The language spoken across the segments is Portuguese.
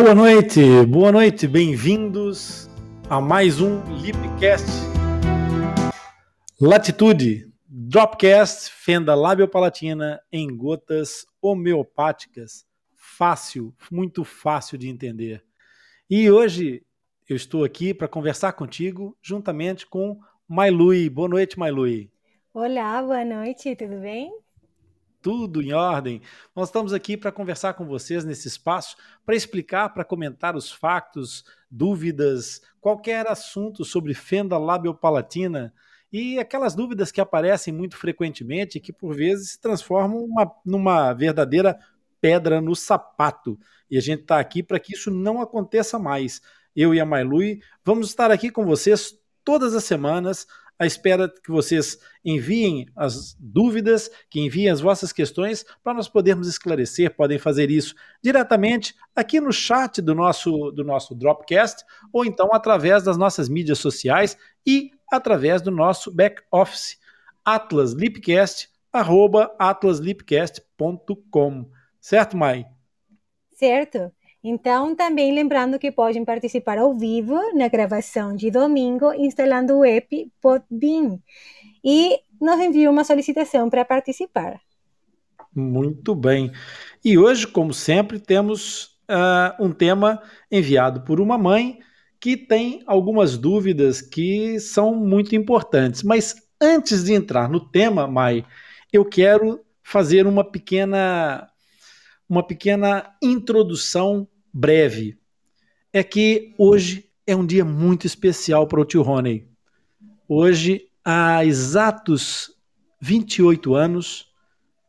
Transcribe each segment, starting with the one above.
Boa noite, boa noite, bem-vindos a mais um Lipcast Latitude Dropcast Fenda Labiopalatina em gotas homeopáticas. Fácil, muito fácil de entender. E hoje eu estou aqui para conversar contigo juntamente com Mailui. Boa noite, Mailui. Olá, boa noite, tudo bem? Tudo em ordem. Nós estamos aqui para conversar com vocês nesse espaço, para explicar, para comentar os fatos, dúvidas, qualquer assunto sobre fenda labiopalatina e aquelas dúvidas que aparecem muito frequentemente que por vezes se transformam uma, numa verdadeira pedra no sapato. E a gente está aqui para que isso não aconteça mais. Eu e a Mailui vamos estar aqui com vocês todas as semanas à espera que vocês enviem as dúvidas, que enviem as vossas questões para nós podermos esclarecer. Podem fazer isso diretamente aqui no chat do nosso, do nosso Dropcast ou então através das nossas mídias sociais e através do nosso back office atlaslipcast atlaslipcast.com. Certo, Mai? Certo. Então, também lembrando que podem participar ao vivo na gravação de domingo, instalando o app Podbean. E nos envia uma solicitação para participar. Muito bem. E hoje, como sempre, temos uh, um tema enviado por uma mãe que tem algumas dúvidas que são muito importantes. Mas antes de entrar no tema, Mai, eu quero fazer uma pequena uma pequena introdução breve. É que hoje é um dia muito especial para o tio Rony. Hoje, há exatos 28 anos,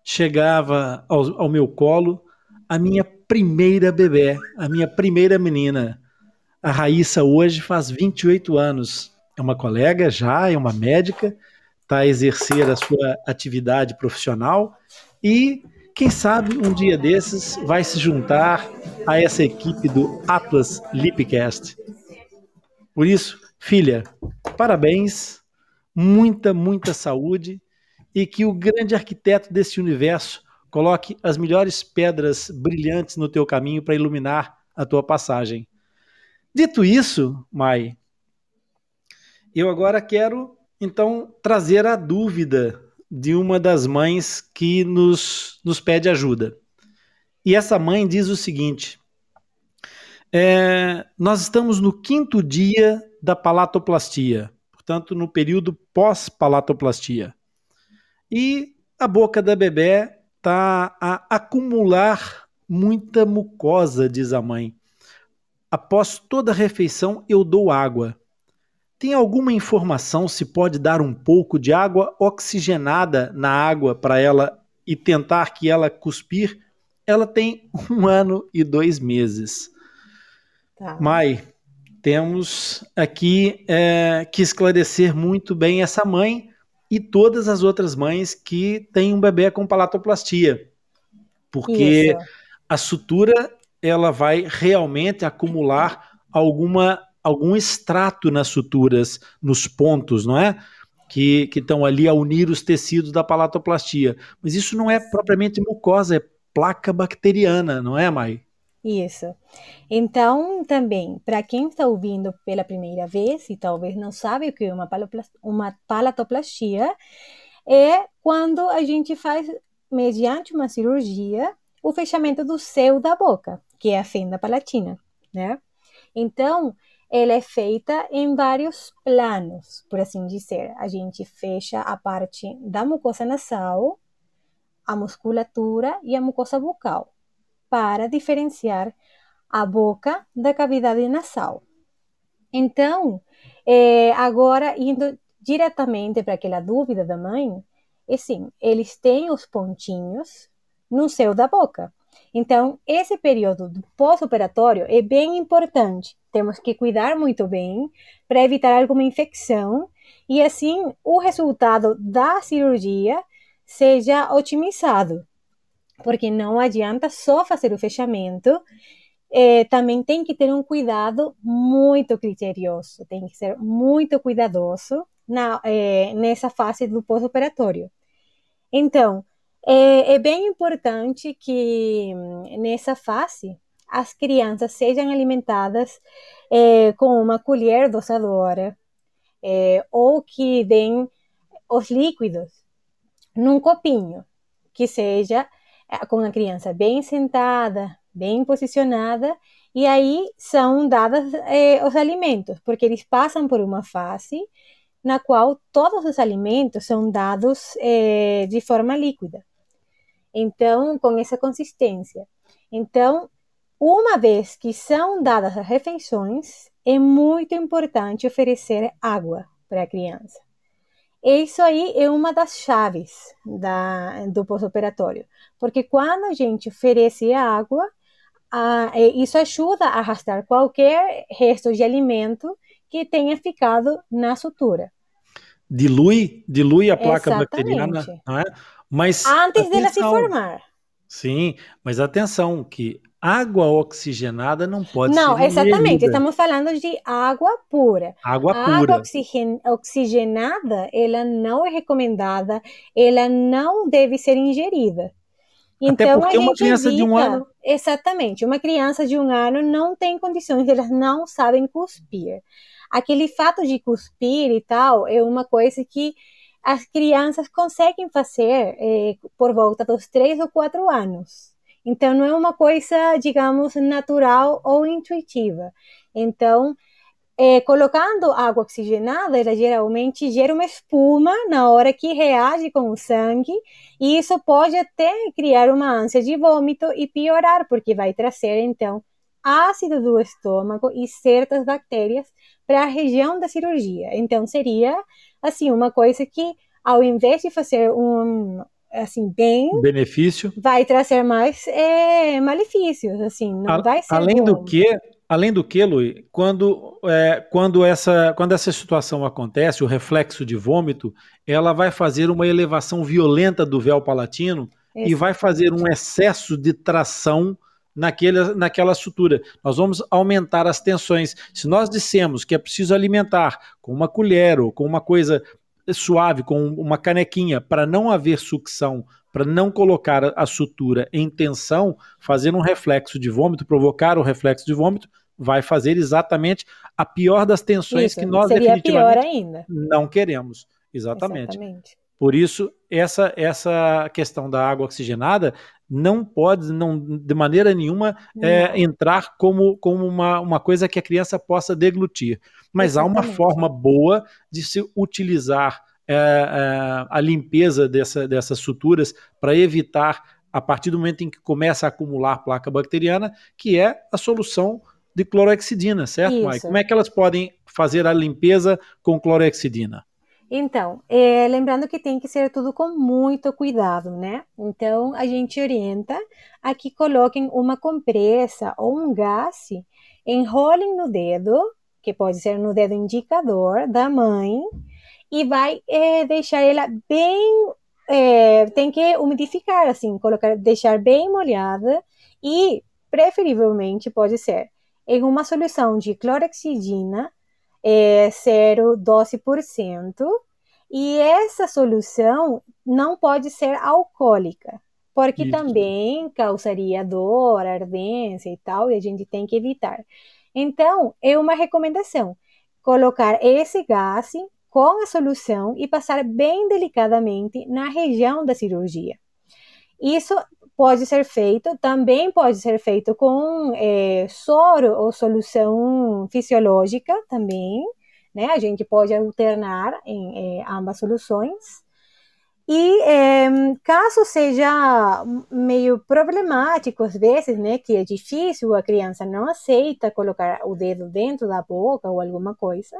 chegava ao, ao meu colo a minha primeira bebê, a minha primeira menina. A Raíssa hoje faz 28 anos. É uma colega já, é uma médica, está a exercer a sua atividade profissional e quem sabe um dia desses vai se juntar a essa equipe do Atlas Lipcast. Por isso, filha, parabéns, muita, muita saúde e que o grande arquiteto desse universo coloque as melhores pedras brilhantes no teu caminho para iluminar a tua passagem. Dito isso, Mai, eu agora quero então trazer a dúvida de uma das mães que nos, nos pede ajuda. E essa mãe diz o seguinte: é, nós estamos no quinto dia da palatoplastia, portanto, no período pós-palatoplastia. E a boca da bebê está a acumular muita mucosa, diz a mãe. Após toda refeição, eu dou água. Tem alguma informação se pode dar um pouco de água oxigenada na água para ela e tentar que ela cuspir? Ela tem um ano e dois meses. Tá. Mai, temos aqui é, que esclarecer muito bem essa mãe e todas as outras mães que têm um bebê com palatoplastia. Porque Isso. a sutura ela vai realmente acumular alguma algum extrato nas suturas, nos pontos, não é? Que estão ali a unir os tecidos da palatoplastia. Mas isso não é propriamente mucosa, é placa bacteriana, não é, Mai? Isso. Então, também, para quem está ouvindo pela primeira vez e talvez não sabe o que é uma, uma palatoplastia, é quando a gente faz, mediante uma cirurgia, o fechamento do céu da boca, que é a fenda palatina, né? Então, ela é feita em vários planos, por assim dizer. A gente fecha a parte da mucosa nasal, a musculatura e a mucosa bucal, para diferenciar a boca da cavidade nasal. Então, é, agora indo diretamente para aquela dúvida da mãe, é sim, eles têm os pontinhos no céu da boca. Então, esse período pós-operatório é bem importante. Temos que cuidar muito bem para evitar alguma infecção e assim o resultado da cirurgia seja otimizado. Porque não adianta só fazer o fechamento, é, também tem que ter um cuidado muito criterioso, tem que ser muito cuidadoso na, é, nessa fase do pós-operatório. Então, é, é, bem importante que nessa fase as crianças sejam alimentadas é, com uma colher dosadora é, ou que deem os líquidos num copinho, que seja é, com a criança bem sentada, bem posicionada, e aí são dados é, os alimentos, porque eles passam por uma fase na qual todos os alimentos são dados é, de forma líquida. Então, com essa consistência. Então, uma vez que são dadas as refeições, é muito importante oferecer água para a criança. Isso aí é uma das chaves da, do pós-operatório, porque quando a gente oferece água, a, isso ajuda a arrastar qualquer resto de alimento que tenha ficado na sutura. Dilui, dilui a placa Exatamente. bacteriana, não é? Mas antes atenção, dela se formar. Sim, mas atenção que água oxigenada não pode não, ser Não, exatamente. Estamos falando de água pura. Água a pura. Água oxigen, oxigenada, ela não é recomendada, ela não deve ser ingerida. Então, Até porque uma criança evita, de um ano. Exatamente. Uma criança de um ano não tem condições, elas não sabem cuspir. Aquele fato de cuspir e tal é uma coisa que as crianças conseguem fazer é, por volta dos três ou quatro anos. Então, não é uma coisa, digamos, natural ou intuitiva. Então, é, colocando água oxigenada, ela geralmente gera uma espuma na hora que reage com o sangue, e isso pode até criar uma ânsia de vômito e piorar, porque vai trazer, então, ácido do estômago e certas bactérias para a região da cirurgia. Então, seria, assim, uma coisa que, ao invés de fazer um, assim, bem... Benefício. Vai trazer mais é, malefícios, assim, não a, vai ser Além bom. do que, além do que, Lui, quando, é, quando, essa, quando essa situação acontece, o reflexo de vômito, ela vai fazer uma elevação violenta do véu palatino e vai fazer um excesso de tração naquele, naquela sutura. Nós vamos aumentar as tensões. Se nós dissemos que é preciso alimentar com uma colher ou com uma coisa suave, com uma canequinha, para não haver sucção, para não colocar a sutura em tensão, fazer um reflexo de vômito, provocar o reflexo de vômito, vai fazer exatamente a pior das tensões Isso, que nós definitivamente não queremos. Exatamente. Exatamente. Por isso, essa, essa questão da água oxigenada não pode, não, de maneira nenhuma, é, entrar como, como uma, uma coisa que a criança possa deglutir. Mas Exatamente. há uma forma boa de se utilizar é, é, a limpeza dessa, dessas suturas para evitar, a partir do momento em que começa a acumular placa bacteriana, que é a solução de clorexidina, certo, Isso. Mike? Como é que elas podem fazer a limpeza com clorexidina? Então, é, lembrando que tem que ser tudo com muito cuidado, né? Então, a gente orienta a que coloquem uma compressa ou um gás, enrolem no dedo, que pode ser no dedo indicador da mãe, e vai é, deixar ela bem. É, tem que umidificar, assim, colocar, deixar bem molhada e, preferivelmente, pode ser em uma solução de clorexidina é 0,12%, e essa solução não pode ser alcoólica, porque Isso. também causaria dor, ardência e tal, e a gente tem que evitar. Então, é uma recomendação colocar esse gás com a solução e passar bem delicadamente na região da cirurgia. Isso pode ser feito, também pode ser feito com é, soro ou solução fisiológica também, né? A gente pode alternar em é, ambas soluções. E é, caso seja meio problemático às vezes, né, que é difícil, a criança não aceita colocar o dedo dentro da boca ou alguma coisa,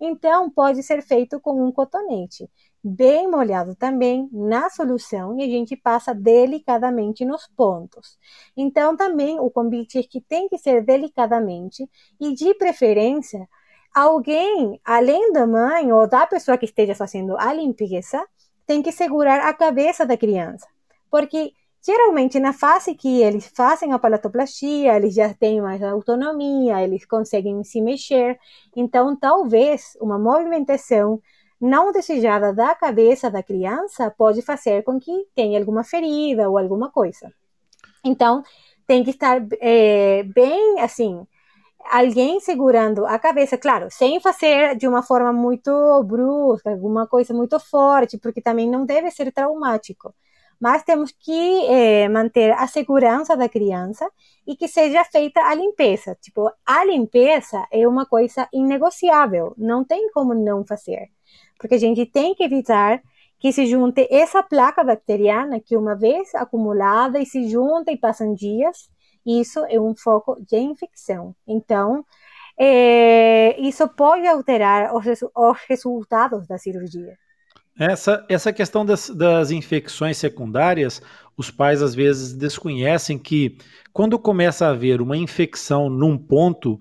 então pode ser feito com um cotonete, bem molhado também na solução e a gente passa delicadamente nos pontos. Então também o convite é que tem que ser delicadamente e de preferência alguém, além da mãe ou da pessoa que esteja fazendo a limpeza, tem que segurar a cabeça da criança. Porque geralmente na fase que eles fazem a palatoplastia, eles já têm mais autonomia, eles conseguem se mexer. Então, talvez uma movimentação não desejada da cabeça da criança pode fazer com que tenha alguma ferida ou alguma coisa. Então, tem que estar é, bem assim alguém segurando a cabeça, claro, sem fazer de uma forma muito brusca, alguma coisa muito forte, porque também não deve ser traumático. Mas temos que é, manter a segurança da criança e que seja feita a limpeza. Tipo, a limpeza é uma coisa inegociável, não tem como não fazer. Porque a gente tem que evitar que se junte essa placa bacteriana que uma vez acumulada e se junta e passam dias, isso é um foco de infecção. Então, é, isso pode alterar os, os, resultados da cirurgia. Essa, essa questão das, das infecções secundárias, os pais às vezes desconhecem que quando começa a haver uma infecção num ponto,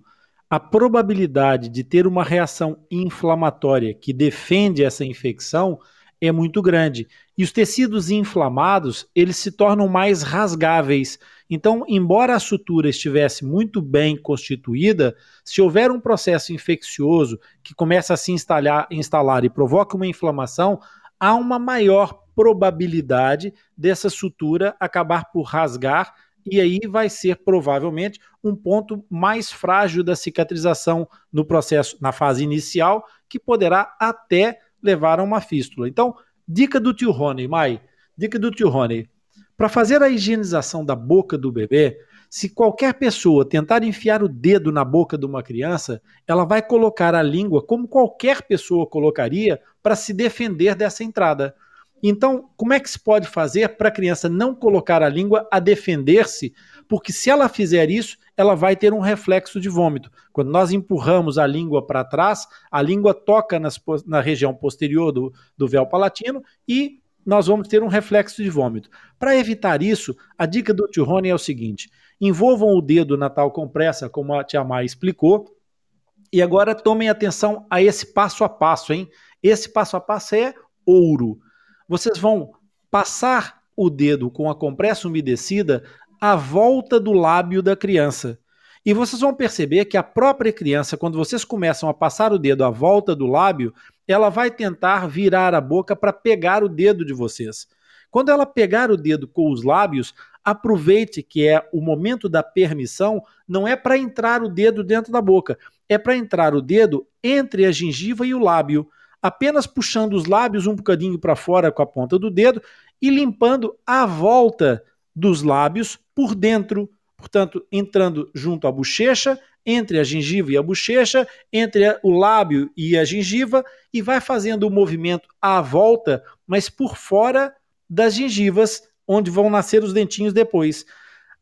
a probabilidade de ter uma reação inflamatória que defende essa infecção é muito grande. E os tecidos inflamados, eles se tornam mais rasgáveis então, embora a sutura estivesse muito bem constituída, se houver um processo infeccioso que começa a se instalar, instalar e provoca uma inflamação, há uma maior probabilidade dessa sutura acabar por rasgar e aí vai ser provavelmente um ponto mais frágil da cicatrização no processo, na fase inicial, que poderá até levar a uma fístula. Então, dica do tio Rony, Mai, dica do tio Rony, para fazer a higienização da boca do bebê, se qualquer pessoa tentar enfiar o dedo na boca de uma criança, ela vai colocar a língua como qualquer pessoa colocaria para se defender dessa entrada. Então, como é que se pode fazer para a criança não colocar a língua a defender-se? Porque se ela fizer isso, ela vai ter um reflexo de vômito. Quando nós empurramos a língua para trás, a língua toca nas, na região posterior do, do véu palatino e nós vamos ter um reflexo de vômito. Para evitar isso, a dica do tio Rony é o seguinte: envolvam o dedo na tal compressa, como a tia Mai explicou, e agora tomem atenção a esse passo a passo, hein? Esse passo a passo é ouro. Vocês vão passar o dedo com a compressa umedecida à volta do lábio da criança. E vocês vão perceber que a própria criança, quando vocês começam a passar o dedo à volta do lábio, ela vai tentar virar a boca para pegar o dedo de vocês. Quando ela pegar o dedo com os lábios, aproveite que é o momento da permissão, não é para entrar o dedo dentro da boca, é para entrar o dedo entre a gengiva e o lábio, apenas puxando os lábios um bocadinho para fora com a ponta do dedo e limpando a volta dos lábios por dentro portanto, entrando junto à bochecha, entre a gengiva e a bochecha, entre o lábio e a gengiva, e vai fazendo o movimento à volta, mas por fora das gengivas, onde vão nascer os dentinhos depois.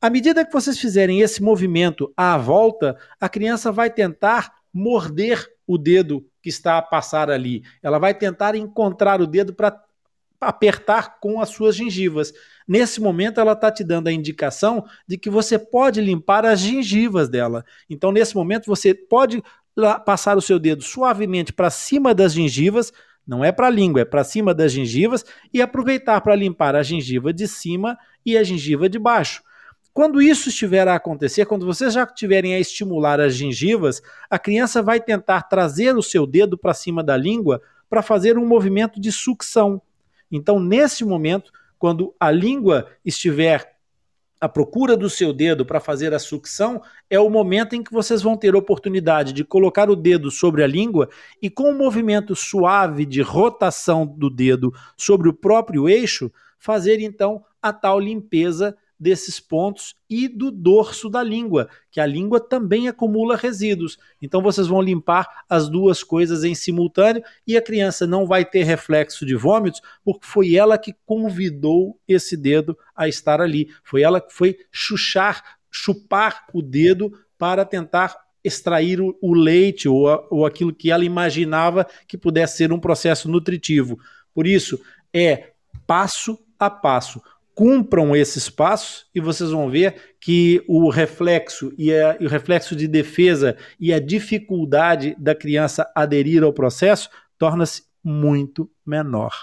À medida que vocês fizerem esse movimento à volta, a criança vai tentar morder o dedo que está a passar ali. Ela vai tentar encontrar o dedo para apertar com as suas gengivas. Nesse momento, ela está te dando a indicação de que você pode limpar as gengivas dela. Então, nesse momento, você pode passar o seu dedo suavemente para cima das gengivas, não é para a língua, é para cima das gengivas, e aproveitar para limpar a gengiva de cima e a gengiva de baixo. Quando isso estiver a acontecer, quando vocês já estiverem a estimular as gengivas, a criança vai tentar trazer o seu dedo para cima da língua para fazer um movimento de sucção. Então, nesse momento, quando a língua estiver à procura do seu dedo para fazer a sucção, é o momento em que vocês vão ter oportunidade de colocar o dedo sobre a língua e, com um movimento suave de rotação do dedo sobre o próprio eixo, fazer então a tal limpeza desses pontos e do dorso da língua, que a língua também acumula resíduos. Então vocês vão limpar as duas coisas em simultâneo e a criança não vai ter reflexo de vômitos, porque foi ela que convidou esse dedo a estar ali. Foi ela que foi chuchar, chupar o dedo para tentar extrair o, leite ou, a, ou aquilo que ela imaginava que pudesse ser um processo nutritivo. Por isso, é passo a passo. Cumpram esses passos e vocês vão ver que o reflexo e, a, e o reflexo de defesa e a dificuldade da criança aderir ao processo torna-se muito menor.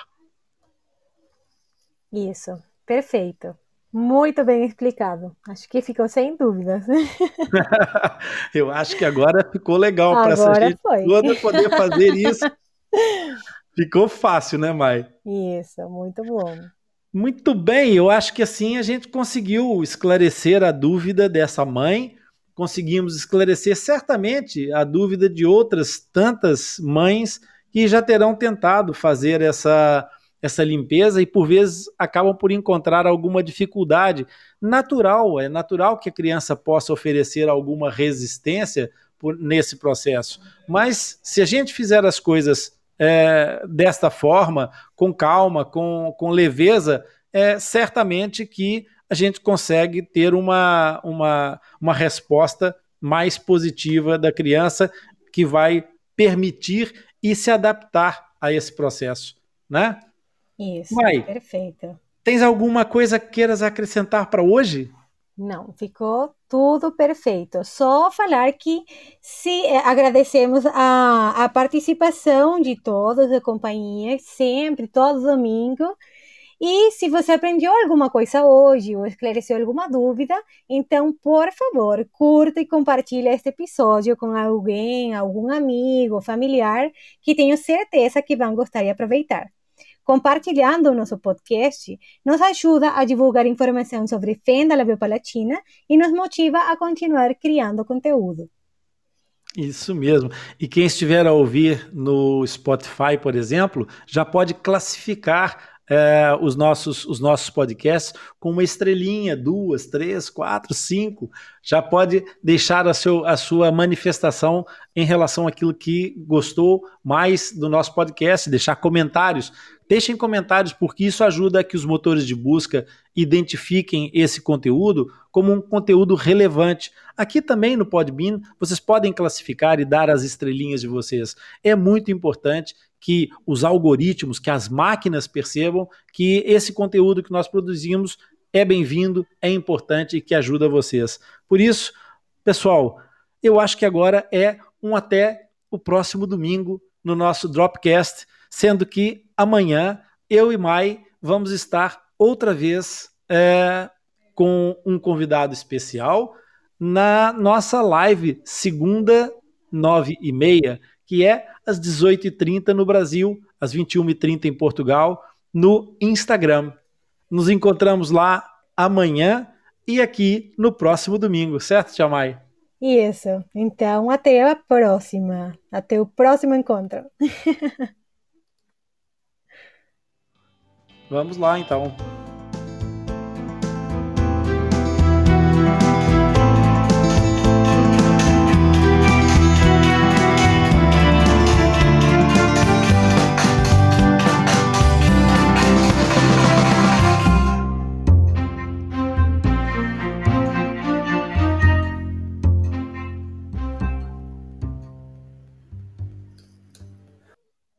Isso, perfeito. Muito bem explicado. Acho que ficou sem dúvidas. Eu acho que agora ficou legal para essa gente foi. toda poder fazer isso. Ficou fácil, né, Mai? Isso, muito bom. Muito bem, eu acho que assim a gente conseguiu esclarecer a dúvida dessa mãe, conseguimos esclarecer certamente a dúvida de outras tantas mães que já terão tentado fazer essa essa limpeza e por vezes acabam por encontrar alguma dificuldade. Natural, é natural que a criança possa oferecer alguma resistência por, nesse processo. Mas se a gente fizer as coisas é, desta forma, com calma, com, com leveza, é certamente que a gente consegue ter uma, uma, uma resposta mais positiva da criança que vai permitir e se adaptar a esse processo, né? Isso, Mai, perfeito. Tens alguma coisa que queiras acrescentar para hoje? Não, ficou tudo perfeito. Só falar que se eh, agradecemos a, a participação de todos da companhia, sempre, todo domingo. E se você aprendeu alguma coisa hoje ou esclareceu alguma dúvida, então, por favor, curta e compartilhe este episódio com alguém, algum amigo, familiar, que tenho certeza que vão gostar e aproveitar. Compartilhando o nosso podcast nos ajuda a divulgar informação sobre fenda labiopalatina e nos motiva a continuar criando conteúdo. Isso mesmo. E quem estiver a ouvir no Spotify, por exemplo, já pode classificar é, os, nossos, os nossos podcasts com uma estrelinha, duas, três, quatro, cinco. Já pode deixar a, seu, a sua manifestação em relação àquilo que gostou mais do nosso podcast, deixar comentários. Deixem comentários, porque isso ajuda a que os motores de busca identifiquem esse conteúdo como um conteúdo relevante. Aqui também no Podbean, vocês podem classificar e dar as estrelinhas de vocês. É muito importante que os algoritmos, que as máquinas percebam que esse conteúdo que nós produzimos é bem-vindo, é importante e que ajuda vocês. Por isso, pessoal, eu acho que agora é um até o próximo domingo no nosso Dropcast, sendo que amanhã eu e Mai vamos estar outra vez é, com um convidado especial na nossa live segunda nove e meia que é às 18h30 no Brasil, às 21h30 em Portugal, no Instagram. Nos encontramos lá amanhã e aqui no próximo domingo, certo, Jamai? Isso. Então, até a próxima. Até o próximo encontro. Vamos lá, então.